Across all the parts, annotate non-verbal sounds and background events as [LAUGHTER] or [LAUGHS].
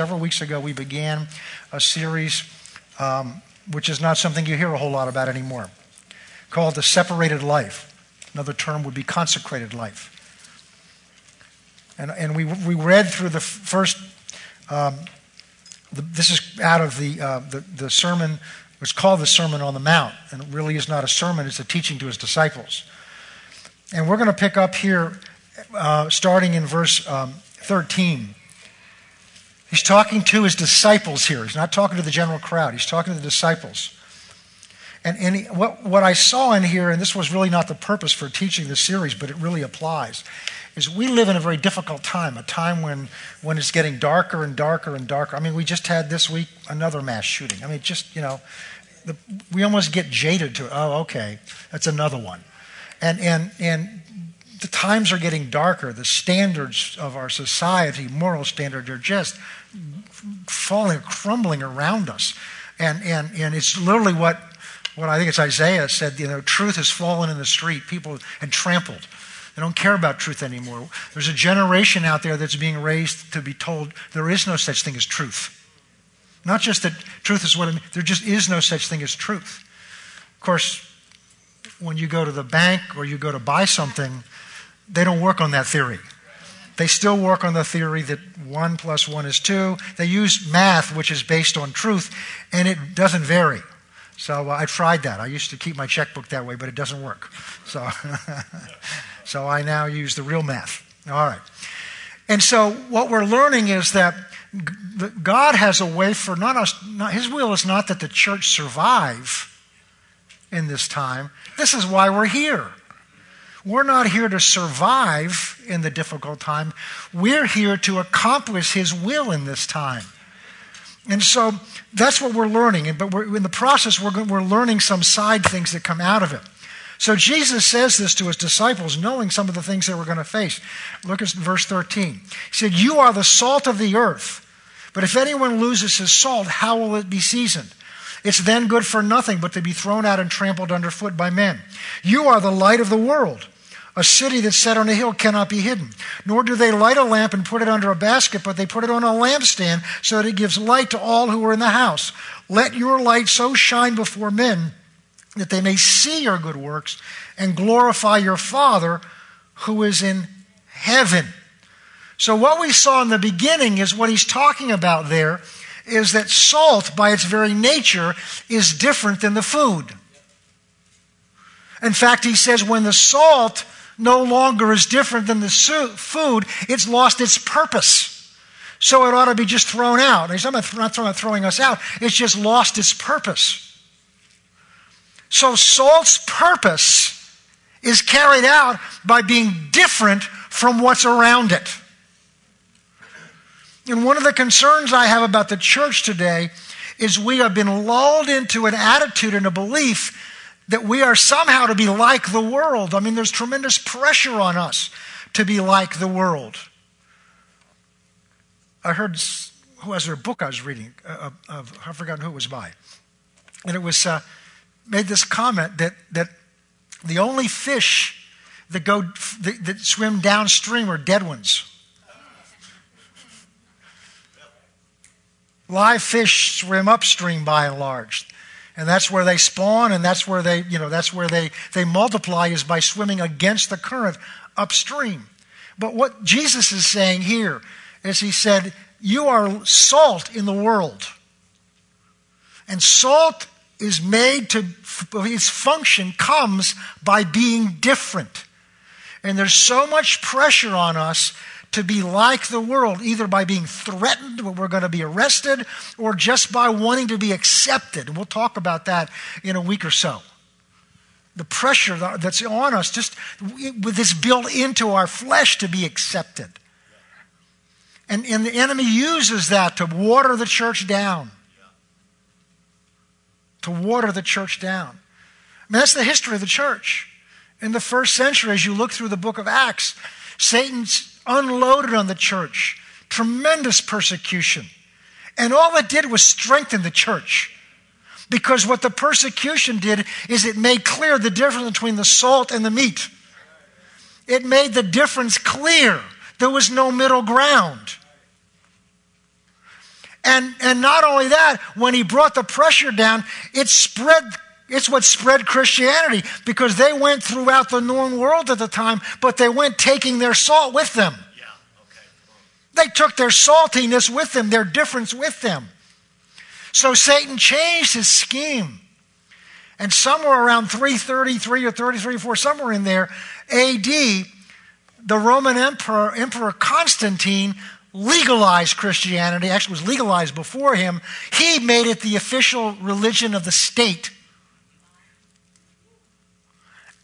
several weeks ago, we began a series um, which is not something you hear a whole lot about anymore, called the separated life. Another term would be consecrated life. And, and we, we read through the first, um, the, this is out of the, uh, the, the sermon, it's called the Sermon on the Mount. And it really is not a sermon, it's a teaching to his disciples. And we're going to pick up here, uh, starting in verse um, 13. He's talking to his disciples here. He's not talking to the general crowd, he's talking to the disciples. And, and he, what, what I saw in here, and this was really not the purpose for teaching this series, but it really applies, is we live in a very difficult time, a time when, when it's getting darker and darker and darker. I mean, we just had this week another mass shooting. I mean, just, you know, the, we almost get jaded to, oh, okay, that's another one. And, and, and the times are getting darker. The standards of our society, moral standards, are just falling, crumbling around us. And, and, and it's literally what, what I think it's Isaiah said, you know, truth has fallen in the street, people and trampled. They don't care about truth anymore. There's a generation out there that's being raised to be told there is no such thing as truth. Not just that truth is what it means, there just is no such thing as truth. Of course, when you go to the bank or you go to buy something, they don't work on that theory. They still work on the theory that 1 plus 1 is 2. They use math, which is based on truth, and it doesn't vary. So uh, I tried that. I used to keep my checkbook that way, but it doesn't work. So, [LAUGHS] so I now use the real math. All right. And so what we're learning is that God has a way for not us, not, His will is not that the church survive in this time. This is why we're here. We're not here to survive in the difficult time. We're here to accomplish His will in this time. And so that's what we're learning. But we're, in the process, we're, we're learning some side things that come out of it. So Jesus says this to his disciples, knowing some of the things they were going to face. Look at verse 13. He said, You are the salt of the earth. But if anyone loses his salt, how will it be seasoned? It's then good for nothing but to be thrown out and trampled underfoot by men. You are the light of the world. A city that's set on a hill cannot be hidden. Nor do they light a lamp and put it under a basket, but they put it on a lampstand so that it gives light to all who are in the house. Let your light so shine before men that they may see your good works and glorify your Father who is in heaven. So, what we saw in the beginning is what he's talking about there is that salt, by its very nature, is different than the food. In fact, he says when the salt no longer is different than the food, it's lost its purpose. So it ought to be just thrown out. He's not throwing us out, it's just lost its purpose. So salt's purpose is carried out by being different from what's around it. And one of the concerns I have about the church today is we have been lulled into an attitude and a belief that we are somehow to be like the world. I mean, there's tremendous pressure on us to be like the world. I heard, who has a book I was reading? Uh, of, I've forgotten who it was by. And it was uh, made this comment that, that the only fish that, go, that, that swim downstream are dead ones. Live fish swim upstream by and large. And that's where they spawn and that's where they, you know, that's where they, they multiply is by swimming against the current upstream. But what Jesus is saying here is he said, You are salt in the world. And salt is made to, its function comes by being different. And there's so much pressure on us to be like the world, either by being threatened, we're going to be arrested, or just by wanting to be accepted. We'll talk about that in a week or so. The pressure that's on us, just with this built into our flesh to be accepted. And, and the enemy uses that to water the church down. To water the church down. I mean, that's the history of the church. In the first century, as you look through the book of Acts, Satan's unloaded on the church, tremendous persecution. And all it did was strengthen the church. Because what the persecution did is it made clear the difference between the salt and the meat. It made the difference clear. There was no middle ground. And, and not only that, when he brought the pressure down, it spread it's what spread Christianity because they went throughout the known world at the time, but they went taking their salt with them. Yeah, okay. They took their saltiness with them, their difference with them. So Satan changed his scheme. And somewhere around 333 or 33 4, somewhere in there, AD, the Roman Emperor, Emperor Constantine, legalized Christianity, actually was legalized before him. He made it the official religion of the state.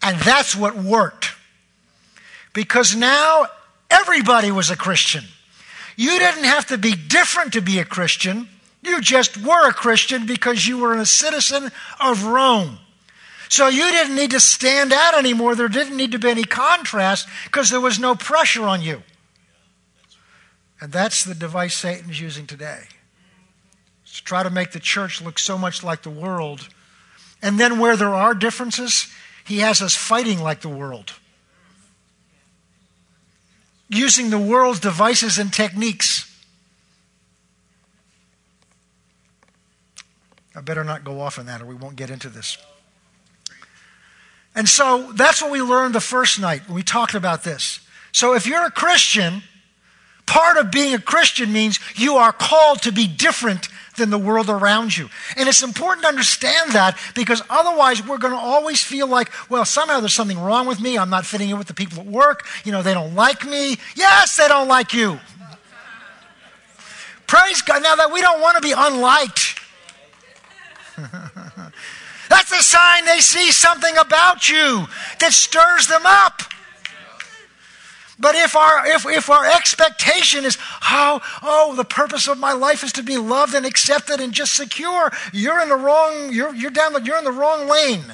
And that's what worked. Because now everybody was a Christian. You didn't have to be different to be a Christian. You just were a Christian because you were a citizen of Rome. So you didn't need to stand out anymore. There didn't need to be any contrast because there was no pressure on you. And that's the device Satan's using today. To try to make the church look so much like the world. And then where there are differences, he has us fighting like the world. Using the world's devices and techniques. I better not go off on that or we won't get into this. And so that's what we learned the first night when we talked about this. So if you're a Christian, part of being a Christian means you are called to be different than the world around you. And it's important to understand that because otherwise we're going to always feel like, well, somehow there's something wrong with me. I'm not fitting in with the people at work. You know, they don't like me. Yes, they don't like you. Praise God. Now that we don't want to be unliked. [LAUGHS] That's a sign they see something about you that stirs them up. But if our, if, if our expectation is, oh, oh, the purpose of my life is to be loved and accepted and just secure, you're in the wrong, you're, you're down you're in the wrong lane.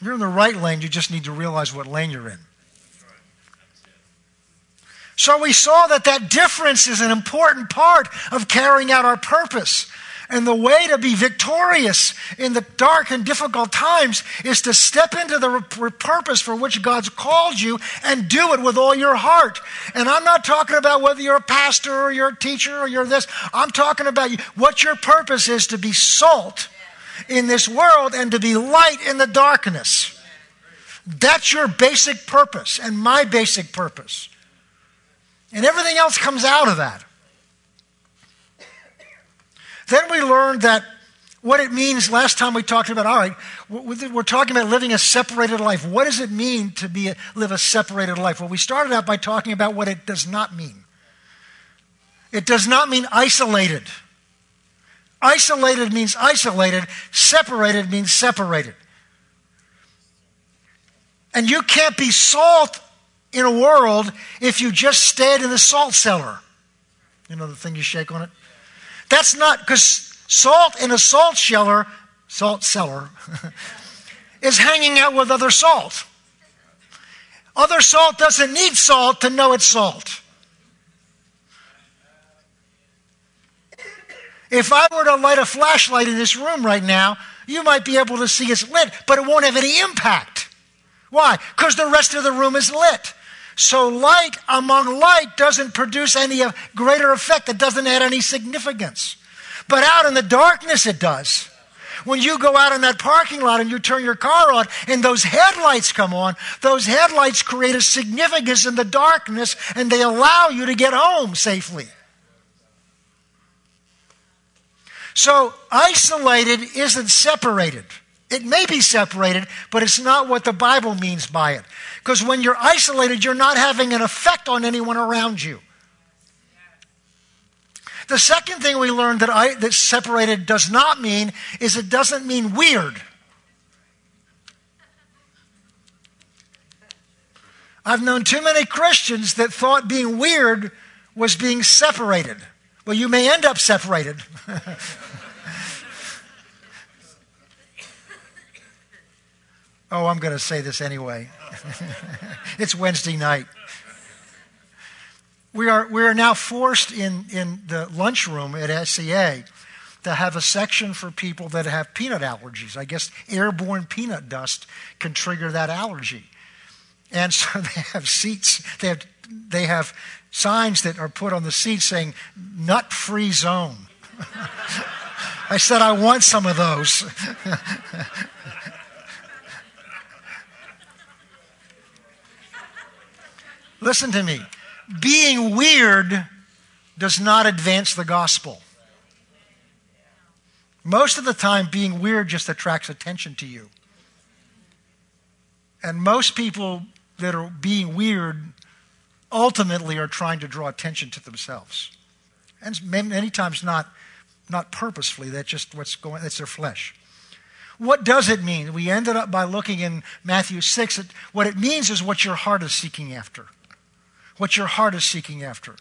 You're in the right lane, you just need to realize what lane you're in. So we saw that that difference is an important part of carrying out our purpose. And the way to be victorious in the dark and difficult times is to step into the purpose for which God's called you and do it with all your heart. And I'm not talking about whether you're a pastor or you're a teacher or you're this. I'm talking about what your purpose is to be salt in this world and to be light in the darkness. That's your basic purpose and my basic purpose. And everything else comes out of that. Then we learned that what it means last time we talked about, all right, we're talking about living a separated life. What does it mean to be live a separated life? Well, we started out by talking about what it does not mean. It does not mean isolated. Isolated means isolated, separated means separated. And you can't be salt in a world if you just stayed in the salt cellar. You know the thing you shake on it? That's not because salt in a salt cellar, salt cellar, [LAUGHS] is hanging out with other salt. Other salt doesn't need salt to know it's salt. If I were to light a flashlight in this room right now, you might be able to see it's lit, but it won't have any impact. Why? Because the rest of the room is lit. So light among light doesn't produce any uh, greater effect. It doesn't add any significance. But out in the darkness, it does. When you go out in that parking lot and you turn your car on and those headlights come on, those headlights create a significance in the darkness and they allow you to get home safely. So, isolated isn't separated. It may be separated, but it's not what the Bible means by it. Because when you're isolated, you're not having an effect on anyone around you. The second thing we learned that, I, that separated does not mean is it doesn't mean weird. I've known too many Christians that thought being weird was being separated. Well, you may end up separated. [LAUGHS] Oh, I'm going to say this anyway. [LAUGHS] it's Wednesday night. We are, we are now forced in, in the lunchroom at SCA to have a section for people that have peanut allergies. I guess airborne peanut dust can trigger that allergy. And so [LAUGHS] they have seats, they have they have signs that are put on the seats saying nut free zone. [LAUGHS] I said, I want some of those. Listen to me. Being weird does not advance the gospel. Most of the time, being weird just attracts attention to you. And most people that are being weird ultimately are trying to draw attention to themselves. And many times not, not purposefully, that's just what's going, that's their flesh. What does it mean? We ended up by looking in Matthew 6 at what it means is what your heart is seeking after. What your heart is seeking after.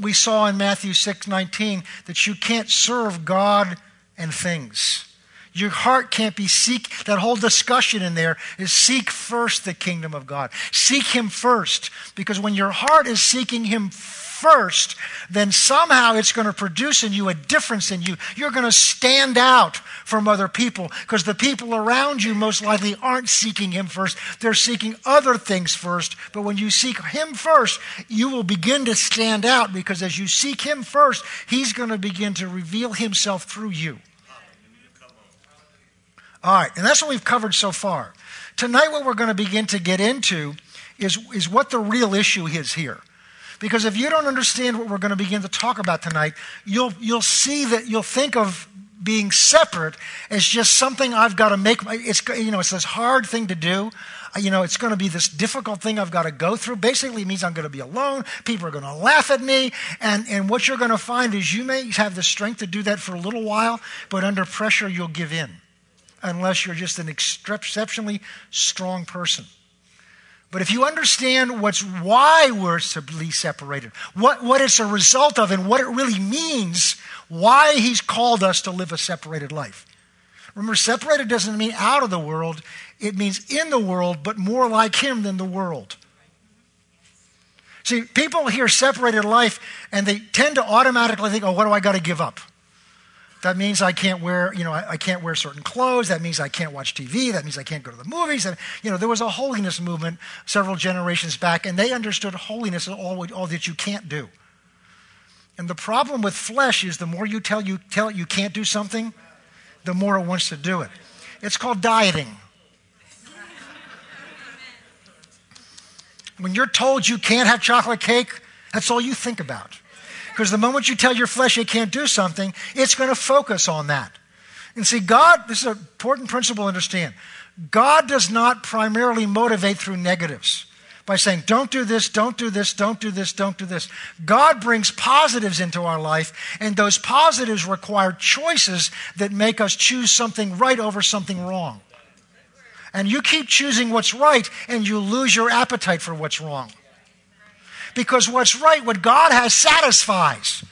We saw in Matthew 6 19 that you can't serve God and things. Your heart can't be seek. That whole discussion in there is seek first the kingdom of God. Seek Him first. Because when your heart is seeking Him first, then somehow it's going to produce in you a difference in you. You're going to stand out from other people because the people around you most likely aren't seeking Him first. They're seeking other things first. But when you seek Him first, you will begin to stand out because as you seek Him first, He's going to begin to reveal Himself through you. All right, and that's what we've covered so far. Tonight, what we're going to begin to get into is, is what the real issue is here. Because if you don't understand what we're going to begin to talk about tonight, you'll, you'll see that you'll think of being separate as just something I've got to make. It's, you know, it's this hard thing to do. Uh, you know, it's going to be this difficult thing I've got to go through. Basically, it means I'm going to be alone. People are going to laugh at me. And, and what you're going to find is you may have the strength to do that for a little while, but under pressure, you'll give in unless you're just an exceptionally strong person. But if you understand what's why we're be separated, what, what it's a result of, and what it really means, why he's called us to live a separated life. Remember, separated doesn't mean out of the world, it means in the world, but more like him than the world. See, people hear separated life and they tend to automatically think, oh, what do I got to give up? That means I can't wear, you know, I, I, can't wear certain clothes. That means I can't watch TV. That means I can't go to the movies. And, you know, there was a holiness movement several generations back, and they understood holiness as all, all that you can't do. And the problem with flesh is the more you tell you tell it you can't do something, the more it wants to do it. It's called dieting. When you're told you can't have chocolate cake, that's all you think about. Because the moment you tell your flesh it can't do something, it's going to focus on that. And see, God, this is an important principle to understand. God does not primarily motivate through negatives by saying, don't do this, don't do this, don't do this, don't do this. God brings positives into our life, and those positives require choices that make us choose something right over something wrong. And you keep choosing what's right, and you lose your appetite for what's wrong because what's right, what God has, satisfies.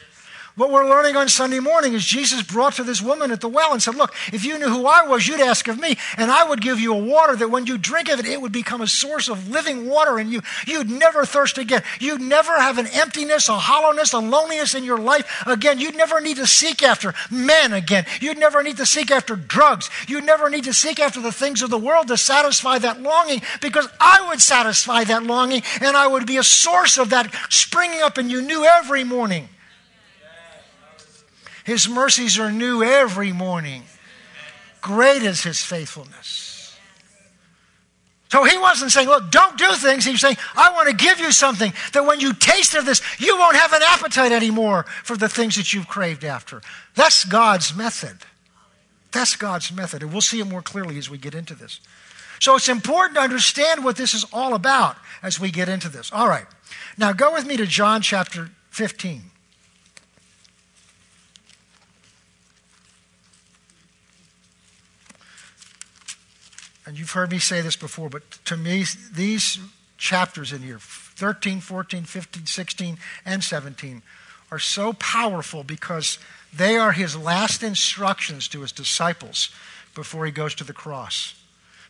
What we're learning on Sunday morning is Jesus brought to this woman at the well and said, Look, if you knew who I was, you'd ask of me, and I would give you a water that when you drink of it, it would become a source of living water in you. You'd never thirst again. You'd never have an emptiness, a hollowness, a loneliness in your life again. You'd never need to seek after men again. You'd never need to seek after drugs. You'd never need to seek after the things of the world to satisfy that longing because I would satisfy that longing and I would be a source of that springing up in you new every morning. His mercies are new every morning. Great is his faithfulness. So he wasn't saying, look, don't do things. He was saying, I want to give you something that when you taste of this, you won't have an appetite anymore for the things that you've craved after. That's God's method. That's God's method. And we'll see it more clearly as we get into this. So it's important to understand what this is all about as we get into this. All right. Now go with me to John chapter 15. And you've heard me say this before, but to me, these chapters in here 13, 14, 15, 16, and 17 are so powerful because they are his last instructions to his disciples before he goes to the cross.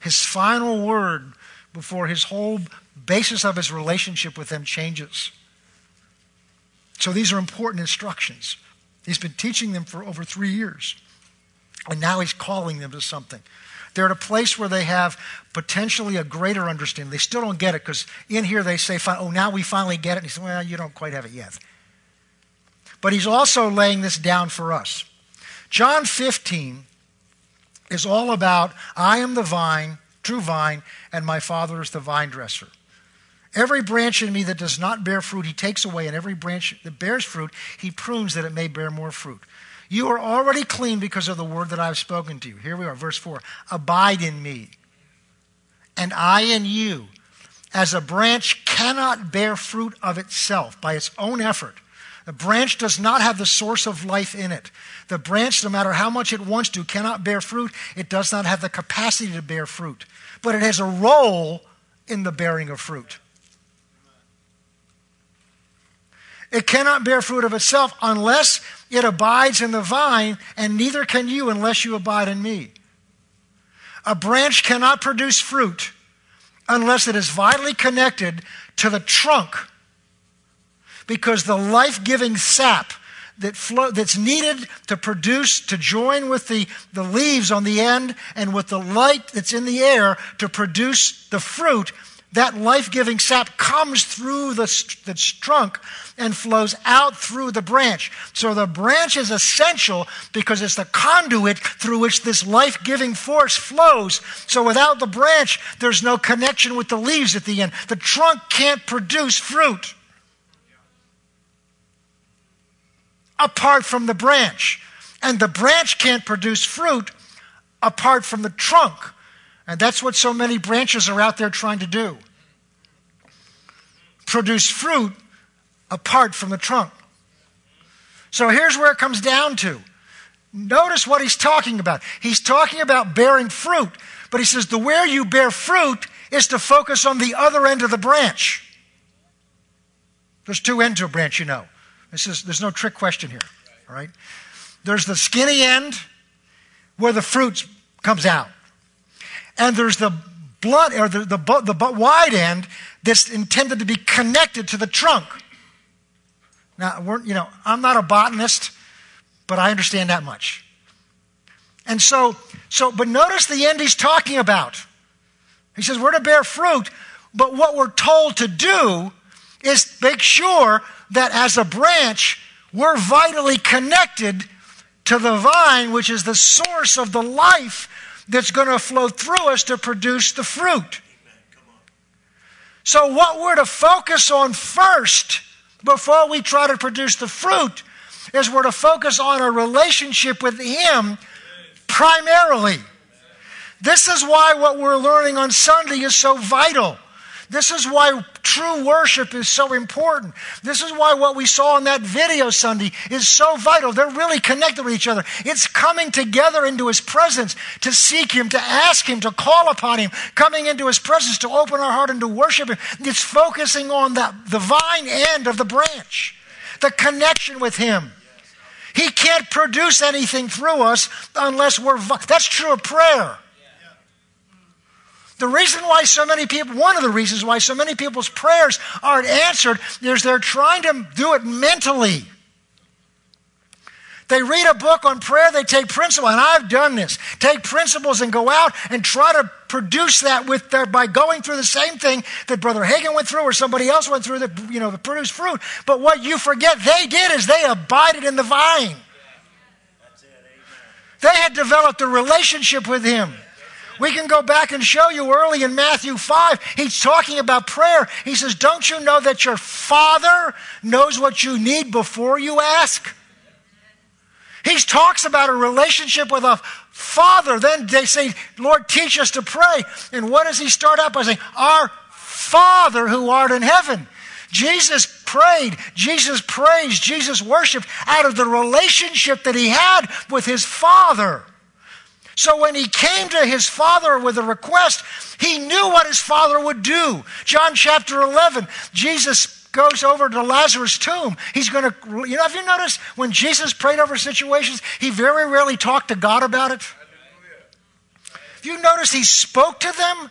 His final word before his whole basis of his relationship with them changes. So these are important instructions. He's been teaching them for over three years. And now he's calling them to something. They're at a place where they have potentially a greater understanding. They still don't get it because in here they say, oh, now we finally get it. And he says, well, you don't quite have it yet. But he's also laying this down for us. John 15 is all about I am the vine, true vine, and my Father is the vine dresser. Every branch in me that does not bear fruit, he takes away, and every branch that bears fruit, he prunes that it may bear more fruit. You are already clean because of the word that I have spoken to you. Here we are, verse 4. Abide in me, and I in you. As a branch cannot bear fruit of itself by its own effort, the branch does not have the source of life in it. The branch, no matter how much it wants to, cannot bear fruit. It does not have the capacity to bear fruit. But it has a role in the bearing of fruit. It cannot bear fruit of itself unless it abides in the vine, and neither can you unless you abide in me. A branch cannot produce fruit unless it is vitally connected to the trunk, because the life giving sap that flow, that's needed to produce, to join with the, the leaves on the end and with the light that's in the air to produce the fruit that life giving sap comes through the, the trunk and flows out through the branch. So the branch is essential because it's the conduit through which this life giving force flows. So without the branch, there's no connection with the leaves at the end. The trunk can't produce fruit apart from the branch. And the branch can't produce fruit apart from the trunk. And that's what so many branches are out there trying to do produce fruit apart from the trunk. So here's where it comes down to. Notice what he's talking about. He's talking about bearing fruit, but he says the where you bear fruit is to focus on the other end of the branch. There's two ends to a branch, you know. This is, there's no trick question here. All right? There's the skinny end where the fruit comes out. And there's the blunt or the, the, the, the wide end that's intended to be connected to the trunk. Now, we're, you know, I'm not a botanist, but I understand that much. And so, so, but notice the end he's talking about. He says we're to bear fruit, but what we're told to do is make sure that as a branch, we're vitally connected to the vine, which is the source of the life that's going to flow through us to produce the fruit. So, what we're to focus on first before we try to produce the fruit is we're to focus on a relationship with Him primarily. This is why what we're learning on Sunday is so vital. This is why true worship is so important. This is why what we saw in that video Sunday is so vital. They're really connected with each other. It's coming together into His presence to seek Him, to ask Him, to call upon Him, coming into His presence to open our heart and to worship Him. It's focusing on the, the vine end of the branch, the connection with Him. He can't produce anything through us unless we're. That's true of prayer. The reason why so many people, one of the reasons why so many people's prayers aren't answered is they're trying to do it mentally. They read a book on prayer, they take principles, and I've done this. Take principles and go out and try to produce that with their, by going through the same thing that Brother Hagin went through or somebody else went through that, you know, that produced fruit. But what you forget they did is they abided in the vine. They had developed a relationship with Him. We can go back and show you early in Matthew 5, he's talking about prayer. He says, Don't you know that your Father knows what you need before you ask? He talks about a relationship with a father. Then they say, Lord, teach us to pray. And what does he start out by saying? Our Father who art in heaven. Jesus prayed, Jesus praised, Jesus worshiped out of the relationship that he had with his Father. So when he came to his father with a request, he knew what his father would do. John chapter 11, Jesus goes over to Lazarus' tomb. He's going to, you know, have you noticed when Jesus prayed over situations, he very rarely talked to God about it? You noticed he spoke to them?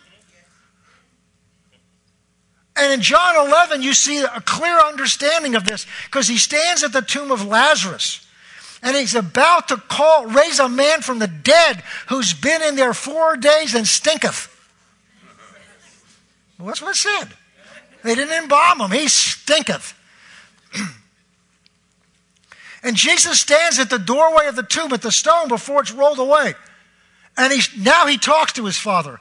And in John 11, you see a clear understanding of this because he stands at the tomb of Lazarus. And he's about to call, raise a man from the dead who's been in there four days and stinketh. Well, that's what it said. They didn't embalm him, he stinketh. [CLEARS THROAT] and Jesus stands at the doorway of the tomb at the stone before it's rolled away. And he, now he talks to his father.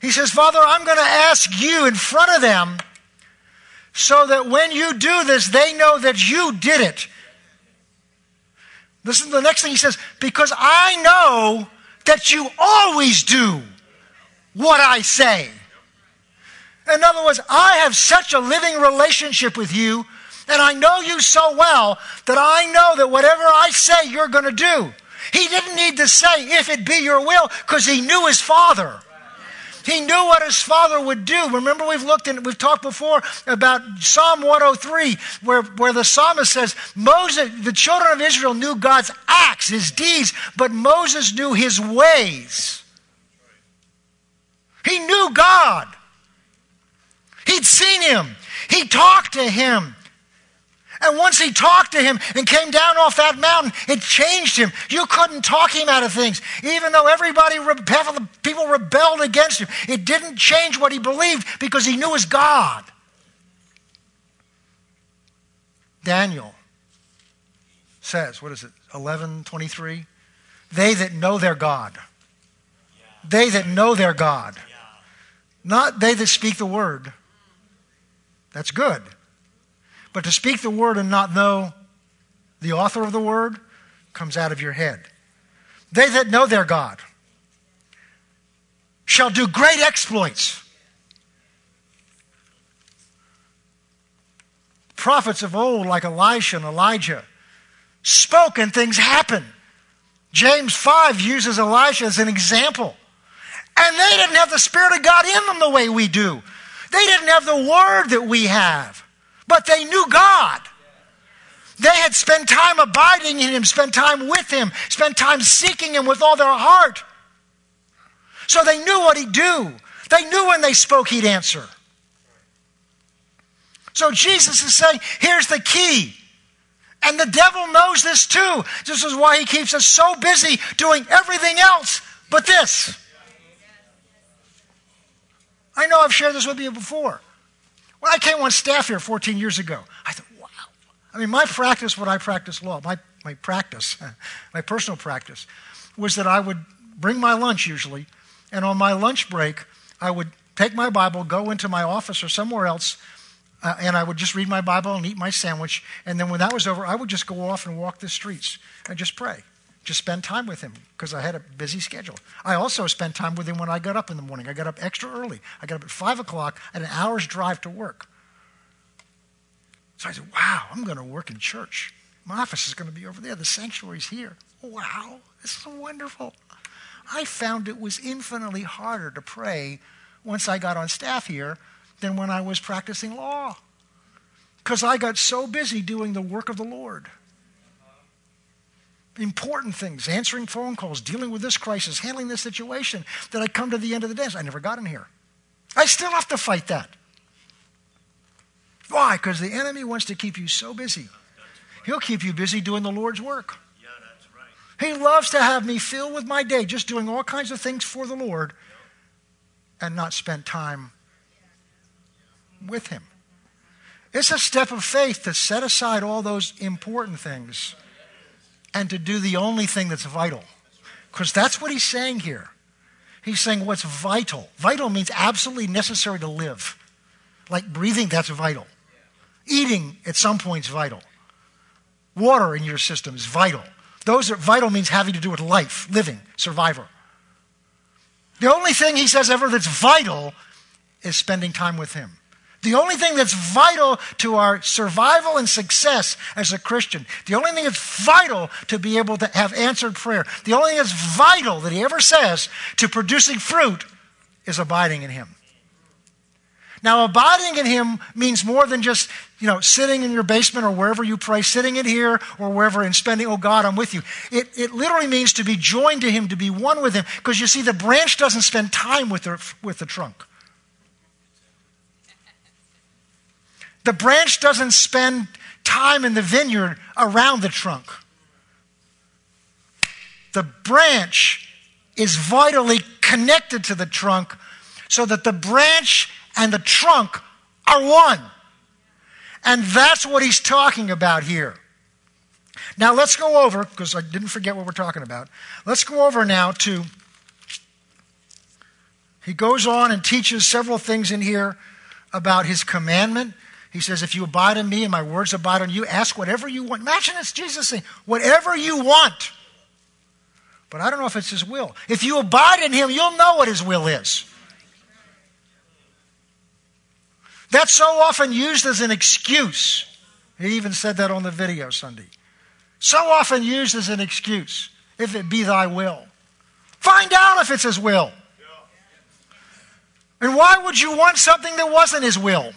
He says, Father, I'm going to ask you in front of them so that when you do this, they know that you did it. Listen to the next thing he says, because I know that you always do what I say. In other words, I have such a living relationship with you, and I know you so well that I know that whatever I say, you're going to do. He didn't need to say, if it be your will, because he knew his father. He knew what his father would do. Remember, we've looked and we've talked before about Psalm 103, where, where the psalmist says, Moses, the children of Israel knew God's acts, his deeds, but Moses knew his ways. He knew God. He'd seen him. He talked to him. And once he talked to him and came down off that mountain, it changed him. You couldn't talk him out of things. Even though everybody, people rebelled against him, it didn't change what he believed because he knew his God. Daniel says, what is it, 1123? They that know their God. They that know their God. Not they that speak the word. That's good. But to speak the word and not know the author of the word comes out of your head. They that know their God shall do great exploits. Prophets of old, like Elisha and Elijah, spoke and things happened. James 5 uses Elisha as an example. And they didn't have the Spirit of God in them the way we do. They didn't have the Word that we have but they knew God. They had spent time abiding in Him, spent time with Him, spent time seeking Him with all their heart. So they knew what He'd do. They knew when they spoke, He'd answer. So Jesus is saying, here's the key. And the devil knows this too. This is why he keeps us so busy doing everything else but this. I know I've shared this with you before. I came on staff here 14 years ago, I thought, wow. I mean, my practice, when I practiced law, my, my practice, [LAUGHS] my personal practice, was that I would bring my lunch usually, and on my lunch break, I would take my Bible, go into my office or somewhere else, uh, and I would just read my Bible and eat my sandwich. And then when that was over, I would just go off and walk the streets and just pray just spend time with him because I had a busy schedule. I also spent time with him when I got up in the morning. I got up extra early. I got up at 5 o'clock, at an hour's drive to work. So I said, wow, I'm going to work in church. My office is going to be over there. The sanctuary's here. Wow, this is wonderful. I found it was infinitely harder to pray once I got on staff here than when I was practicing law because I got so busy doing the work of the Lord important things, answering phone calls, dealing with this crisis, handling this situation, that I come to the end of the day. I never got in here. I still have to fight that. Why? Because the enemy wants to keep you so busy. He'll keep you busy doing the Lord's work. He loves to have me fill with my day just doing all kinds of things for the Lord and not spend time with Him. It's a step of faith to set aside all those important things and to do the only thing that's vital. Because that's what he's saying here. He's saying what's vital. Vital means absolutely necessary to live. Like breathing, that's vital. Eating at some point is vital. Water in your system is vital. Those are vital means having to do with life, living, survivor. The only thing he says ever that's vital is spending time with him. The only thing that's vital to our survival and success as a Christian, the only thing that's vital to be able to have answered prayer, the only thing that's vital that he ever says to producing fruit is abiding in him. Now, abiding in him means more than just, you know, sitting in your basement or wherever you pray, sitting in here or wherever and spending, oh God, I'm with you. It, it literally means to be joined to him, to be one with him. Because you see, the branch doesn't spend time with the, with the trunk. The branch doesn't spend time in the vineyard around the trunk. the branch is vitally connected to the trunk so that the branch and the trunk are one. And that's what he's talking about here. Now let's go over, because I didn't forget what we're talking about. Let's go over now to, he goes on and teaches several things in here about his commandment. He says, If you abide in me and my words abide in you, ask whatever you want. Imagine it's Jesus saying, Whatever you want. But I don't know if it's his will. If you abide in him, you'll know what his will is. That's so often used as an excuse. He even said that on the video Sunday. So often used as an excuse. If it be thy will. Find out if it's his will. And why would you want something that wasn't his will?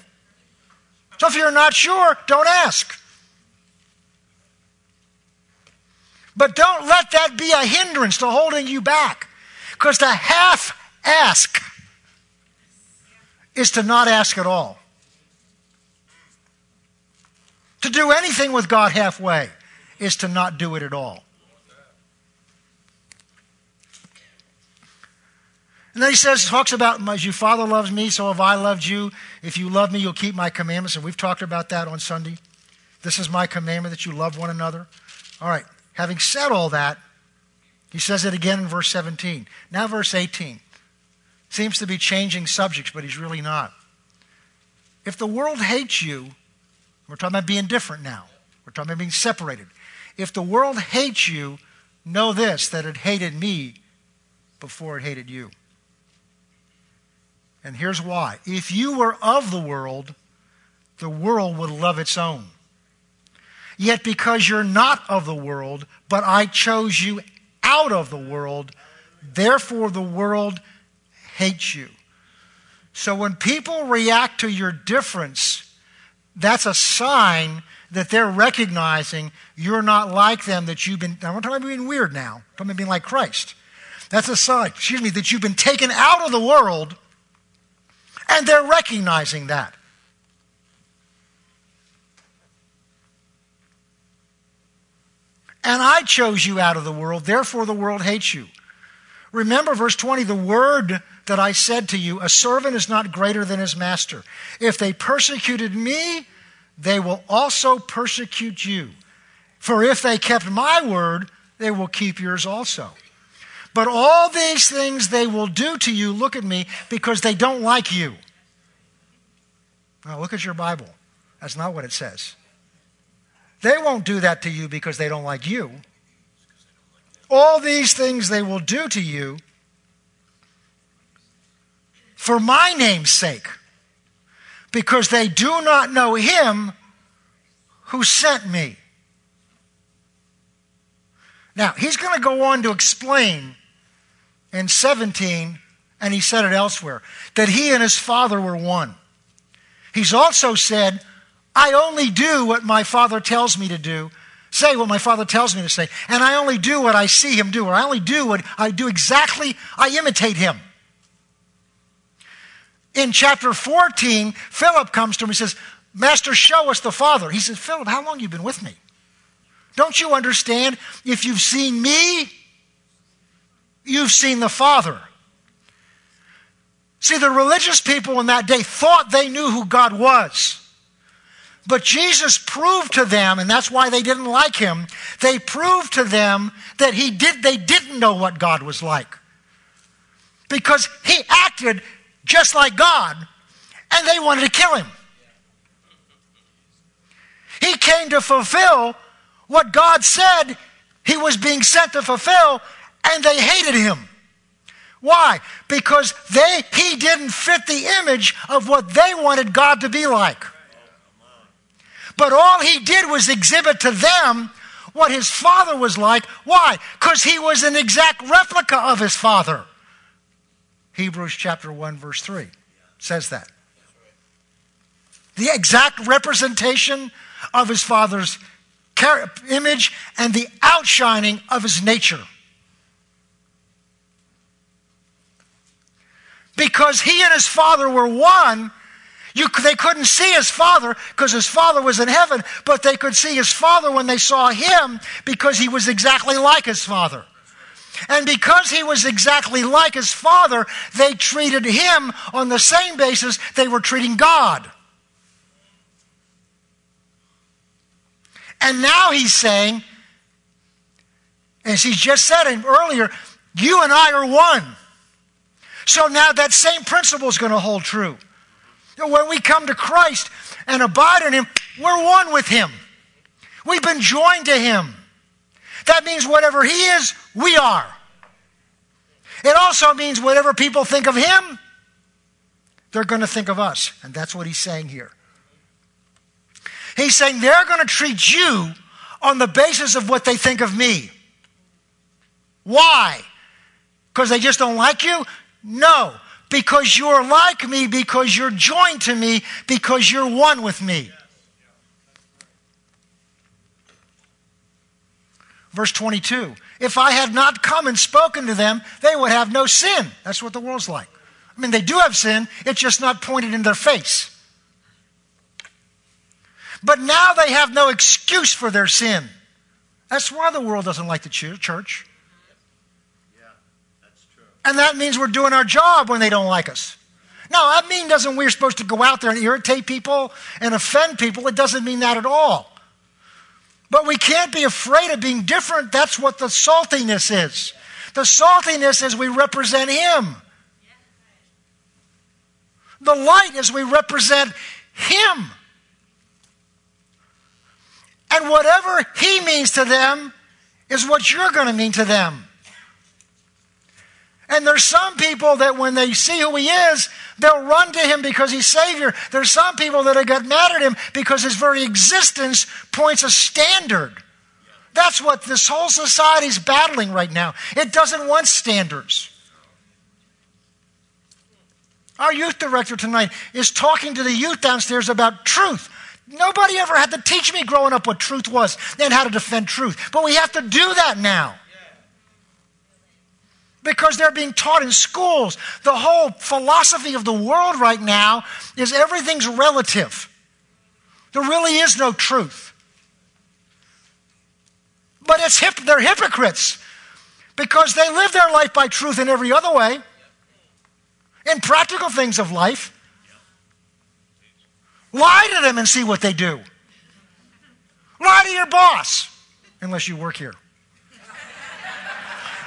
So if you're not sure, don't ask. But don't let that be a hindrance to holding you back. Because to half ask is to not ask at all. To do anything with God halfway is to not do it at all. And then he says, talks about, as your Father loves me, so have I loved you. If you love me, you'll keep my commandments. And we've talked about that on Sunday. This is my commandment that you love one another. All right. Having said all that, he says it again in verse 17. Now, verse 18. Seems to be changing subjects, but he's really not. If the world hates you, we're talking about being different now. We're talking about being separated. If the world hates you, know this that it hated me before it hated you. And here's why. If you were of the world, the world would love its own. Yet because you're not of the world, but I chose you out of the world, therefore the world hates you. So when people react to your difference, that's a sign that they're recognizing you're not like them, that you've been, I'm not talking about being weird now, I'm talking about being like Christ. That's a sign, excuse me, that you've been taken out of the world and they're recognizing that. And I chose you out of the world, therefore the world hates you. Remember verse 20, the word that I said to you, a servant is not greater than his master. If they persecuted me, they will also persecute you. For if they kept my word, they will keep yours also. But all these things they will do to you, look at me, because they don't like you. Now look at your Bible. That's not what it says. They won't do that to you because they don't like you. All these things they will do to you for my name's sake, because they do not know him who sent me. Now, he's going to go on to explain in 17, and he said it elsewhere, that he and his father were one. He's also said, I only do what my father tells me to do, say what my father tells me to say, and I only do what I see him do, or I only do what I do exactly, I imitate him in chapter 14, Philip comes to him and says, Master, show us the Father. He says, Philip, how long have you been with me? Don't you understand? If you've seen me, you've seen the Father. See, the religious people in that day thought they knew who God was. But Jesus proved to them, and that's why they didn't like him, they proved to them that he did, they didn't know what God was like. Because he acted just like God, and they wanted to kill him. He came to fulfill what God said he was being sent to fulfill, and they hated him. Why? Because they he didn't fit the image of what they wanted God to be like. But all he did was exhibit to them what his father was like. Why? Because he was an exact replica of his father. Hebrews chapter 1, verse 3 says that. The exact representation of his father's image and the outshining of his nature. Because he and his father were one, you, they couldn't see his father because his father was in heaven, but they could see his father when they saw him because he was exactly like his father. And because he was exactly like his father, they treated him on the same basis they were treating God. And now he's saying, as he just said earlier, you and I are one. So now that same principle is going to hold true. When we come to Christ and abide in Him, we're one with Him. We've been joined to Him. That means whatever He is, we are. It also means whatever people think of Him, they're going to think of us. And that's what He's saying here. He's saying they're going to treat you on the basis of what they think of me. Why? Because they just don't like you? No. Because you're like me, because you're joined to me, because you're one with me. Verse 22 If I had not come and spoken to them, they would have no sin. That's what the world's like. I mean, they do have sin, it's just not pointed in their face. But now they have no excuse for their sin. That's why the world doesn't like the church. And that means we're doing our job when they don't like us. Now, that mean doesn't we're supposed to go out there and irritate people and offend people. It doesn't mean that at all. But we can't be afraid of being different. That's what the saltiness is. The saltiness is we represent Him. The light is we represent Him. And whatever He means to them is what you're going to mean to them. And there's some people that when they see who he is, they'll run to him because he's Savior. There's some people that have got mad at him because his very existence points a standard. That's what this whole society is battling right now. It doesn't want standards. Our youth director tonight is talking to the youth downstairs about truth. Nobody ever had to teach me growing up what truth was and how to defend truth. But we have to do that now because they're being taught in schools. The whole philosophy of the world right now is everything's relative. There really is no truth. But it's hip, they're hypocrites because they live their life by truth in every other way, in practical things of life. Lie to them and see what they do. Lie to your boss, unless you work here.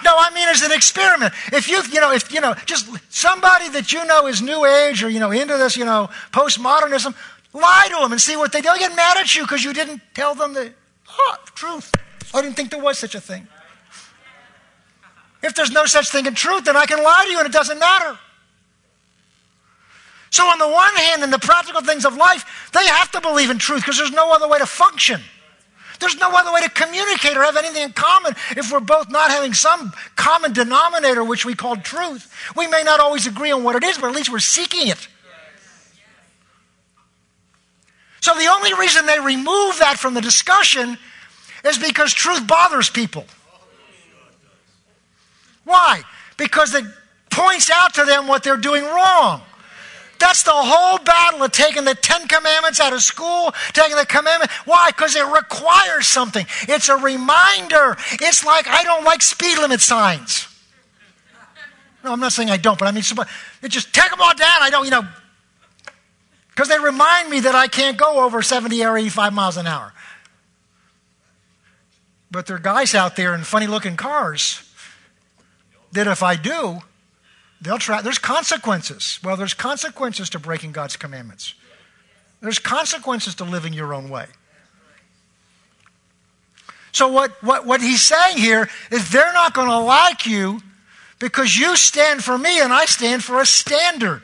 No, I mean as an experiment. If you, you know, if, you know, just somebody that you know is new age or, you know, into this, you know, postmodernism, lie to them and see what they do. They'll get mad at you because you didn't tell them the oh, truth. I didn't think there was such a thing. If there's no such thing in truth, then I can lie to you and it doesn't matter. So, on the one hand, in the practical things of life, they have to believe in truth because there's no other way to function. There's no other way to communicate or have anything in common if we're both not having some common denominator, which we call truth. We may not always agree on what it is, but at least we're seeking it. So the only reason they remove that from the discussion is because truth bothers people. Why? Because it points out to them what they're doing wrong. That's the whole battle of taking the Ten Commandments out of school, taking the commandment. Why? Because it requires something. It's a reminder. It's like I don't like speed limit signs. No, I'm not saying I don't, but I mean, it just take them all down. I don't, you know, because they remind me that I can't go over 70 or 85 miles an hour. But there are guys out there in funny looking cars that if I do, They'll try. There's consequences. Well, there's consequences to breaking God's commandments. There's consequences to living your own way. So what, what, what he's saying here is they're not going to like you because you stand for me and I stand for a standard.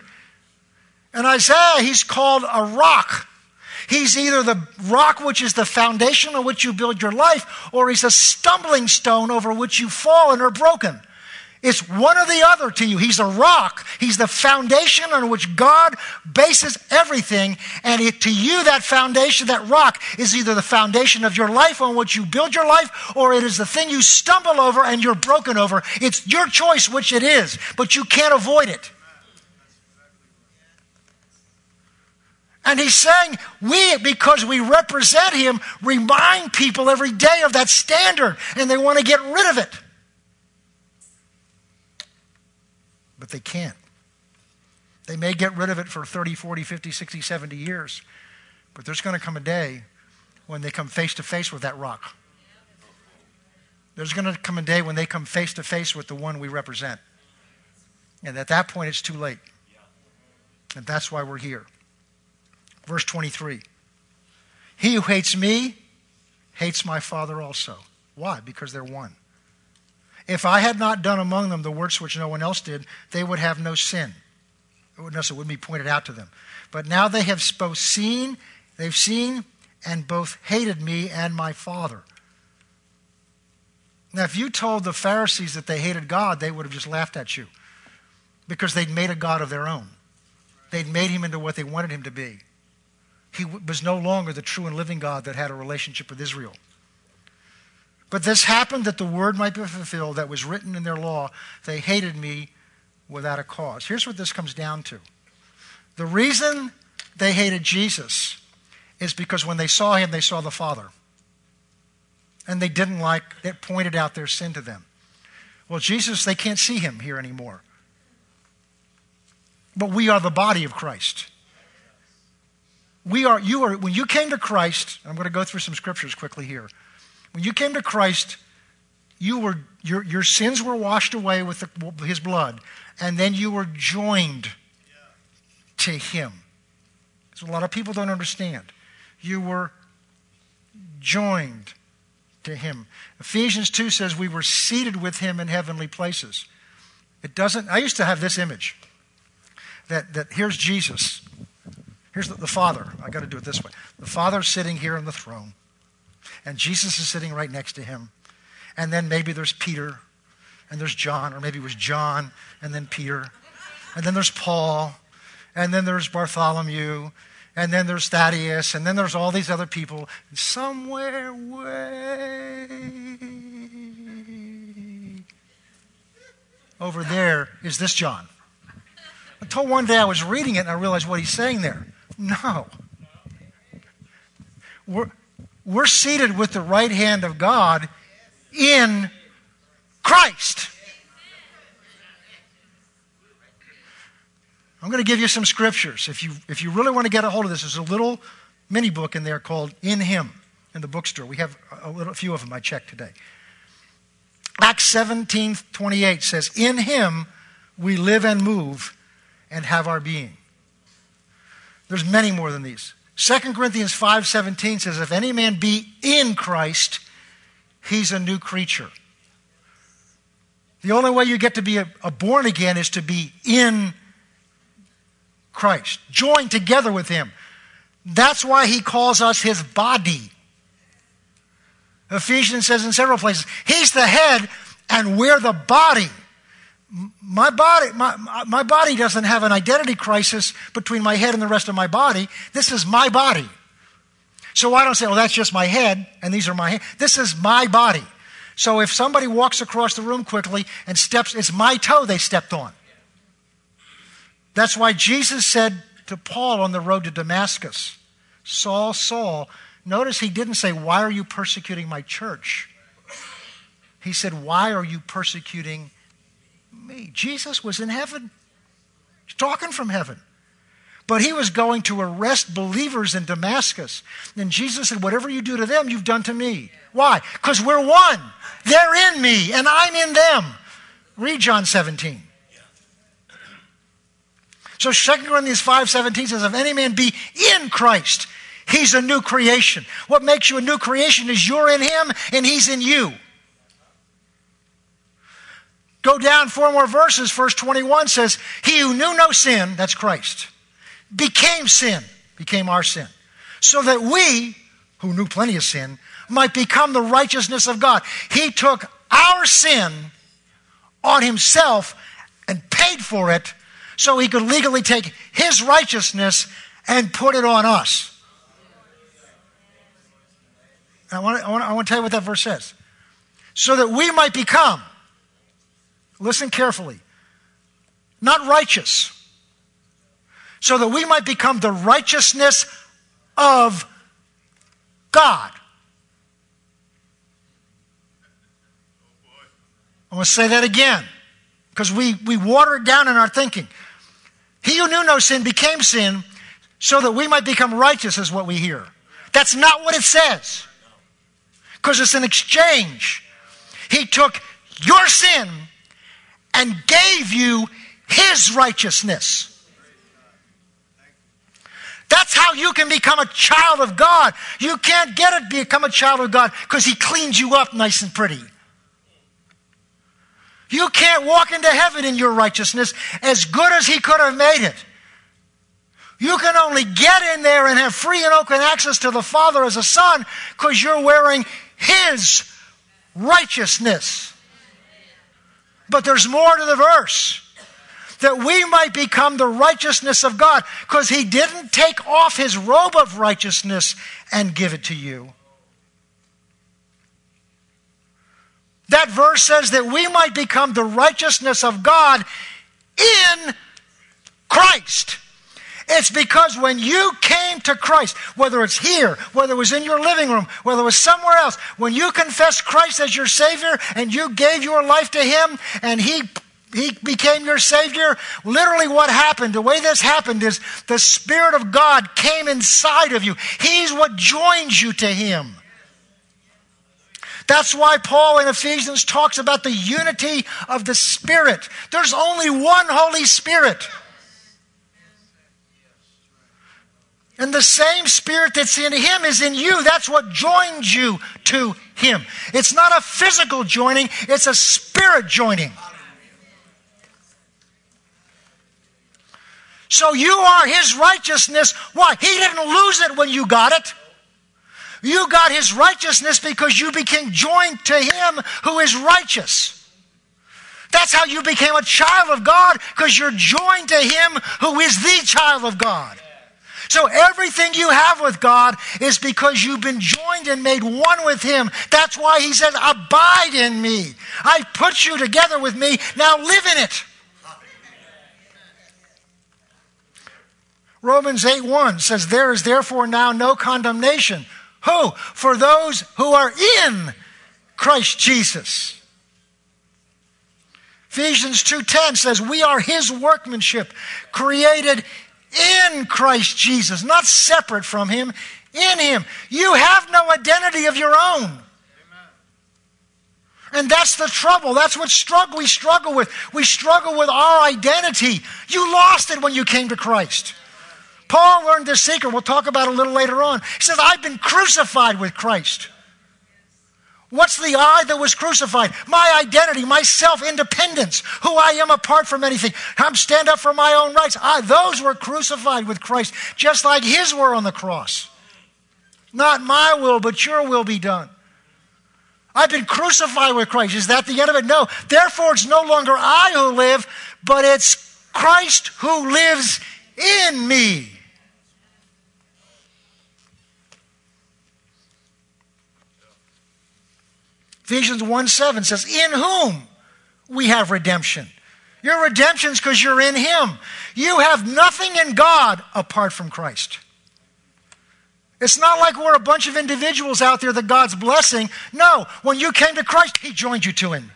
And Isaiah, he's called a rock. He's either the rock which is the foundation on which you build your life, or he's a stumbling stone over which you fall and are broken. It's one or the other to you. He's a rock. He's the foundation on which God bases everything. And it, to you, that foundation, that rock, is either the foundation of your life on which you build your life, or it is the thing you stumble over and you're broken over. It's your choice which it is, but you can't avoid it. And he's saying, we, because we represent him, remind people every day of that standard, and they want to get rid of it. But they can't. They may get rid of it for 30, 40, 50, 60, 70 years, but there's going to come a day when they come face to face with that rock. There's going to come a day when they come face to face with the one we represent. And at that point, it's too late. And that's why we're here. Verse 23 He who hates me hates my Father also. Why? Because they're one. If I had not done among them the works which no one else did, they would have no sin. So it wouldn't be pointed out to them. But now they have both seen, they've seen, and both hated me and my Father. Now, if you told the Pharisees that they hated God, they would have just laughed at you because they'd made a God of their own. They'd made him into what they wanted him to be. He was no longer the true and living God that had a relationship with Israel. But this happened that the word might be fulfilled that was written in their law. They hated me without a cause. Here's what this comes down to the reason they hated Jesus is because when they saw him, they saw the Father and they didn't like it pointed out their sin to them. Well, Jesus, they can't see him here anymore. But we are the body of Christ. We are, you are, when you came to Christ, I'm going to go through some scriptures quickly here. When you came to Christ, you were, your, your sins were washed away with the, his blood, and then you were joined to him. So a lot of people don't understand. You were joined to him. Ephesians 2 says we were seated with him in heavenly places. It doesn't, I used to have this image that, that here's Jesus. Here's the, the Father. I got to do it this way. The Father's sitting here on the throne, and Jesus is sitting right next to him. And then maybe there's Peter, and there's John, or maybe it was John, and then Peter. And then there's Paul, and then there's Bartholomew, and then there's Thaddeus, and then there's all these other people. Somewhere way over there is this John. Until one day I was reading it and I realized what he's saying there. No. We're, we're seated with the right hand of God in Christ. I'm going to give you some scriptures. If you, if you really want to get a hold of this, there's a little mini book in there called In Him in the bookstore. We have a, little, a few of them I checked today. Acts 17 28 says, In Him we live and move and have our being. There's many more than these. 2 Corinthians 5:17 says if any man be in Christ he's a new creature. The only way you get to be a, a born again is to be in Christ, joined together with Him. That's why He calls us His body. Ephesians says in several places, He's the head and we're the body. My body, my, my body doesn't have an identity crisis between my head and the rest of my body. This is my body. So I don't say, well, that's just my head and these are my hands. This is my body. So if somebody walks across the room quickly and steps, it's my toe they stepped on. That's why Jesus said to Paul on the road to Damascus, Saul, Saul, notice he didn't say, Why are you persecuting my church? He said, Why are you persecuting me? Jesus was in heaven, He's talking from heaven. But he was going to arrest believers in Damascus. And Jesus said, Whatever you do to them, you've done to me. Why? Because we're one. They're in me, and I'm in them. Read John 17. So 2 Corinthians 5:17 says, if any man be in Christ, he's a new creation. What makes you a new creation is you're in him and he's in you. Go down four more verses. Verse 21 says, He who knew no sin, that's Christ, became sin, became our sin, so that we, who knew plenty of sin, might become the righteousness of God. He took our sin on himself and paid for it so he could legally take his righteousness and put it on us. I want, to, I, want to, tell you what that verse says. So that we might become, listen carefully, not righteous, so that we might become the righteousness of God. I want to say that again. because we, we water it down in our thinking. He who knew no sin became sin so that we might become righteous, is what we hear. That's not what it says. Because it's an exchange. He took your sin and gave you his righteousness. That's how you can become a child of God. You can't get it become a child of God because he cleans you up nice and pretty. You can't walk into heaven in your righteousness as good as he could have made it. You can only get in there and have free and open access to the Father as a son because you're wearing his righteousness. But there's more to the verse that we might become the righteousness of God because he didn't take off his robe of righteousness and give it to you. That verse says that we might become the righteousness of God in Christ. It's because when you came to Christ, whether it's here, whether it was in your living room, whether it was somewhere else, when you confessed Christ as your Savior and you gave your life to Him and He he became your Savior. Literally, what happened, the way this happened is the Spirit of God came inside of you. He's what joins you to Him. That's why Paul in Ephesians talks about the unity of the Spirit. There's only one Holy Spirit. And the same spirit that's in him is in you. That's what joins you to him. It's not a physical joining, it's a spirit joining. So you are his righteousness. Why? He didn't lose it when you got it. You got his righteousness because you became joined to him who is righteous. That's how you became a child of God because you're joined to him who is the child of God. So everything you have with God is because you've been joined and made one with Him. That's why He says, Abide in me. I put you together with me. Now live in it. Romans 8 1 says, There is therefore now no condemnation. Who? For those who are in Christ Jesus. Ephesians 2:10 says we are his workmanship created in Christ Jesus, not separate from Him, in Him. You have no identity of your own. And that's the trouble. That's what struggle we struggle with. We struggle with our identity. You lost it when you came to Christ. Paul learned this secret. We'll talk about it a little later on. He says, I've been crucified with Christ. What's the I that was crucified? My identity, my self independence, who I am apart from anything. I'm stand up for my own rights. I, those were crucified with Christ, just like his were on the cross. Not my will, but your will be done. I've been crucified with Christ. Is that the end of it? No. Therefore, it's no longer I who live, but it's Christ who lives in me. Ephesians 1 7 says, In whom we have redemption. Your redemption is because you're in Him. You have nothing in God apart from Christ. It's not like we're a bunch of individuals out there that God's blessing. No, when you came to Christ, He joined you to Him.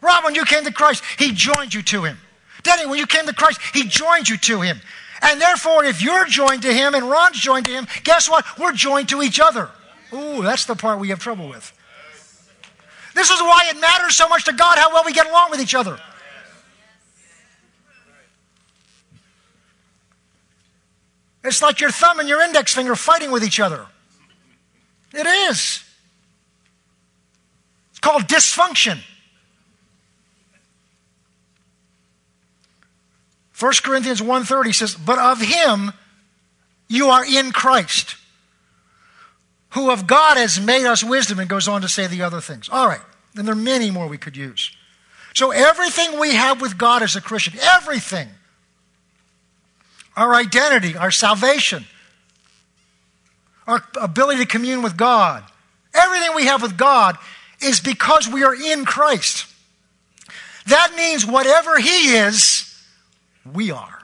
Rob, when you came to Christ, He joined you to Him. Denny, when you came to Christ, He joined you to Him. And therefore, if you're joined to Him and Ron's joined to Him, guess what? We're joined to each other. Ooh, that's the part we have trouble with. This is why it matters so much to God how well we get along with each other. It's like your thumb and your index finger fighting with each other. It is. It's called dysfunction. 1 Corinthians 1:30 says, "But of him you are in Christ, who of God has made us wisdom, and goes on to say the other things. All right, and there are many more we could use. So, everything we have with God as a Christian, everything, our identity, our salvation, our ability to commune with God, everything we have with God is because we are in Christ. That means whatever He is, we are.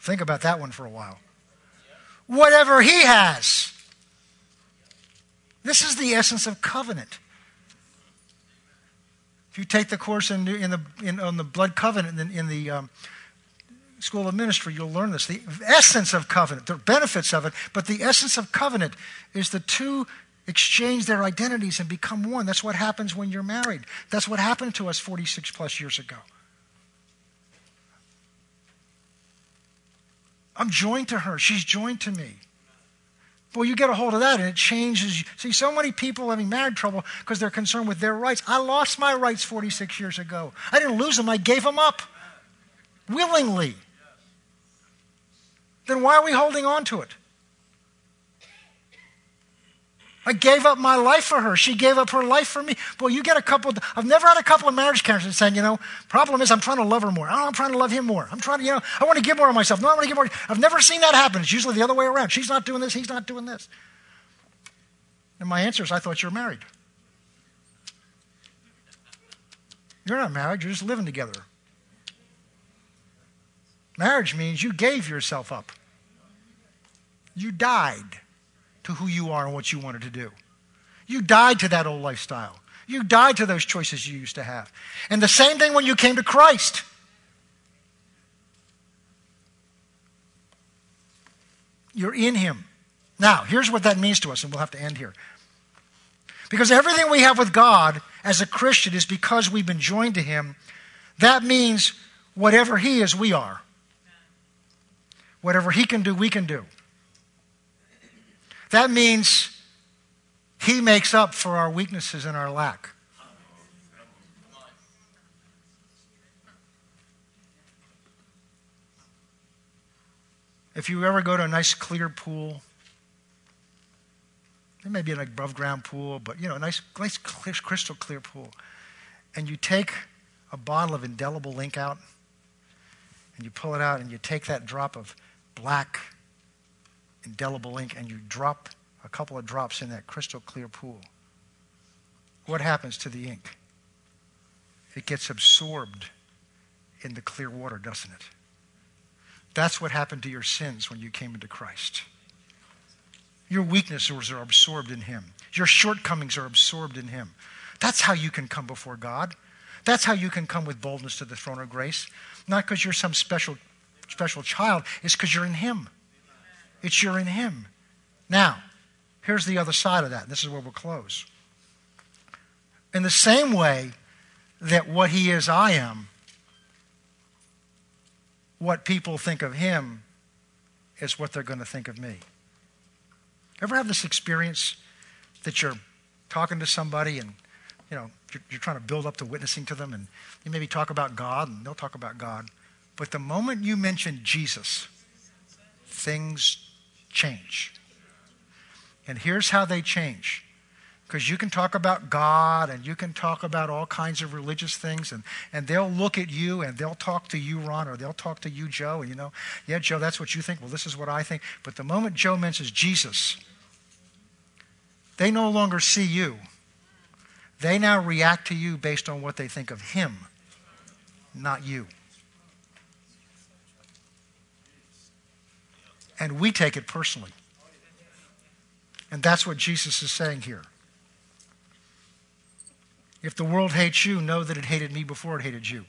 Think about that one for a while whatever he has. This is the essence of covenant. If you take the course in, in the, in, on the blood covenant in, in the um, School of Ministry, you'll learn this. The essence of covenant, the benefits of it, but the essence of covenant is the two exchange their identities and become one. That's what happens when you're married. That's what happened to us 46 plus years ago. I'm joined to her. She's joined to me. Well, you get a hold of that and it changes. you. See, so many people having marriage trouble because they're concerned with their rights. I lost my rights 46 years ago. I didn't lose them, I gave them up willingly. Then why are we holding on to it? I gave up my life for her. She gave up her life for me. Boy, you get a couple, I've never had a couple of marriage counselors saying, you know, problem is I'm trying to love her more. Oh, I'm trying to love him more. I'm trying to, you know, I want to give more of myself. No, I want to give more. I've never seen that happen. It's usually the other way around. She's not doing this, he's not doing this. And my answer is, I thought you were married. You're not married, you're just living together. Marriage means you gave yourself up. You died to who you are and what you wanted to do. You died to that old lifestyle. You died to those choices you used to have. And the same thing when you came to Christ. You're in Him. Now, here's what that means to us, and we'll have to end here. Because everything we have with God as a Christian is because we've been joined to Him. That means whatever He is, we are. Whatever He can do, we can do. That means He makes up for our weaknesses and our lack. If you ever go to a nice clear pool, it may be an above ground pool, but you know, a nice, nice crystal clear pool, and you take a bottle of indelible ink out, and you pull it out, and you take that drop of black indelible ink and you drop a couple of drops in that crystal clear pool, what happens to the ink? It gets absorbed in the clear water, doesn't it? That's what happened to your sins when you came into Christ. Your weaknesses are absorbed in Him. Your shortcomings are absorbed in Him. That's how you can come before God. That's how you can come with boldness to the throne of grace. Not because you're some special, special child, it's because you're in Him. It's you're in Him. Now, here's the other side of that. This is where we'll close. In the same way that what He is, I am, what people think of Him is what they're going to think of me. Ever have this experience that you're talking to somebody and you know you're, you're, trying to build up the witnessing to them and you maybe talk about God and they'll talk about God, but the moment you mention Jesus, things change. And here's how they change. Because you can talk about God and you can talk about all kinds of religious things, and, and they'll look at you and they'll talk to you, Ron, or they'll talk to you, Joe, and you know, yeah, Joe, that's what you think. Well, this is what I think. But the moment Joe mentions Jesus, they no longer see you. They now react to you based on what they think of him, not you. And we take it personally. And that's what Jesus is saying here. If the world hates you, know that it hated me before it hated you.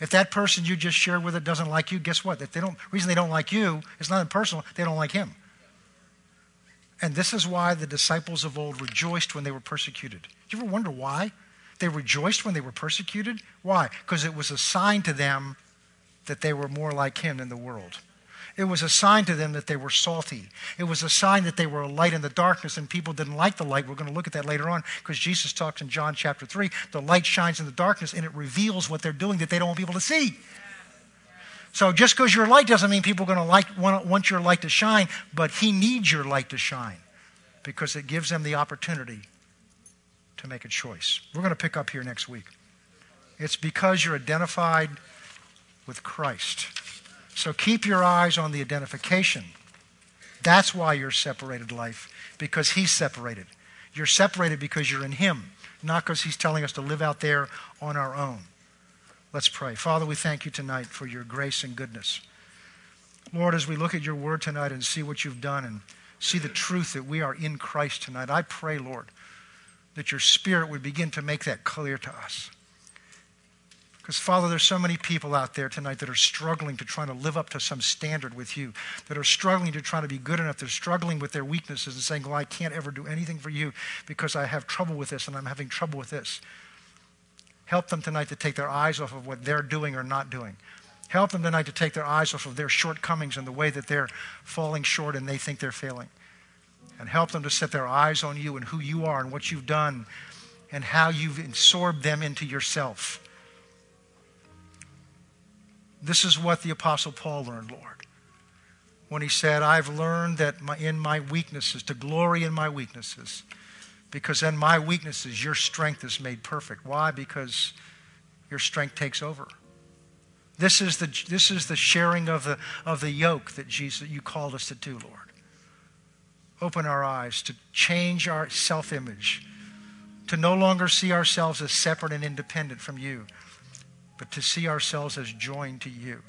If that person you just shared with it doesn't like you, guess what? If they don't, reason they don't like you, it's not impersonal, they don't like him. And this is why the disciples of old rejoiced when they were persecuted. Do you ever wonder why? They rejoiced when they were persecuted? Why? Because it was a sign to them that they were more like him than the world. It was a sign to them that they were salty. It was a sign that they were a light in the darkness, and people didn't like the light. We're going to look at that later on because Jesus talks in John chapter 3 the light shines in the darkness, and it reveals what they're doing that they don't want people to see. So just because your light doesn't mean people are going to like, want, want your light to shine, but He needs your light to shine because it gives them the opportunity to make a choice. We're going to pick up here next week. It's because you're identified with Christ. So keep your eyes on the identification. That's why you're separated life, because He's separated. You're separated because you're in Him, not because He's telling us to live out there on our own. Let's pray. Father, we thank you tonight for your grace and goodness. Lord, as we look at your word tonight and see what you've done and see the truth that we are in Christ tonight, I pray, Lord, that your Spirit would begin to make that clear to us. Because, Father, there's so many people out there tonight that are struggling to try to live up to some standard with you, that are struggling to try to be good enough. They're struggling with their weaknesses and saying, Well, I can't ever do anything for you because I have trouble with this and I'm having trouble with this. Help them tonight to take their eyes off of what they're doing or not doing. Help them tonight to take their eyes off of their shortcomings and the way that they're falling short and they think they're failing. And help them to set their eyes on you and who you are and what you've done and how you've absorbed them into yourself. This is what the Apostle Paul learned, Lord, when he said, I've learned that my, in my weaknesses, to glory in my weaknesses, because in my weaknesses, your strength is made perfect. Why? Because your strength takes over. This is the, this is the sharing of the, of the yoke that Jesus, you called us to do, Lord. Open our eyes to change our self image, to no longer see ourselves as separate and independent from you, but to see ourselves as joined to you.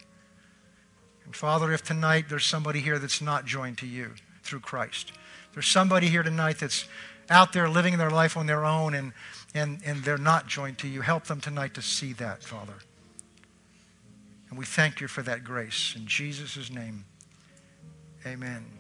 And Father, if tonight there's somebody here that's not joined to you through Christ, there's somebody here tonight that's out there living their life on their own and, and, and they're not joined to you, help them tonight to see that, Father. And we thank you for that grace. In Jesus' name, amen.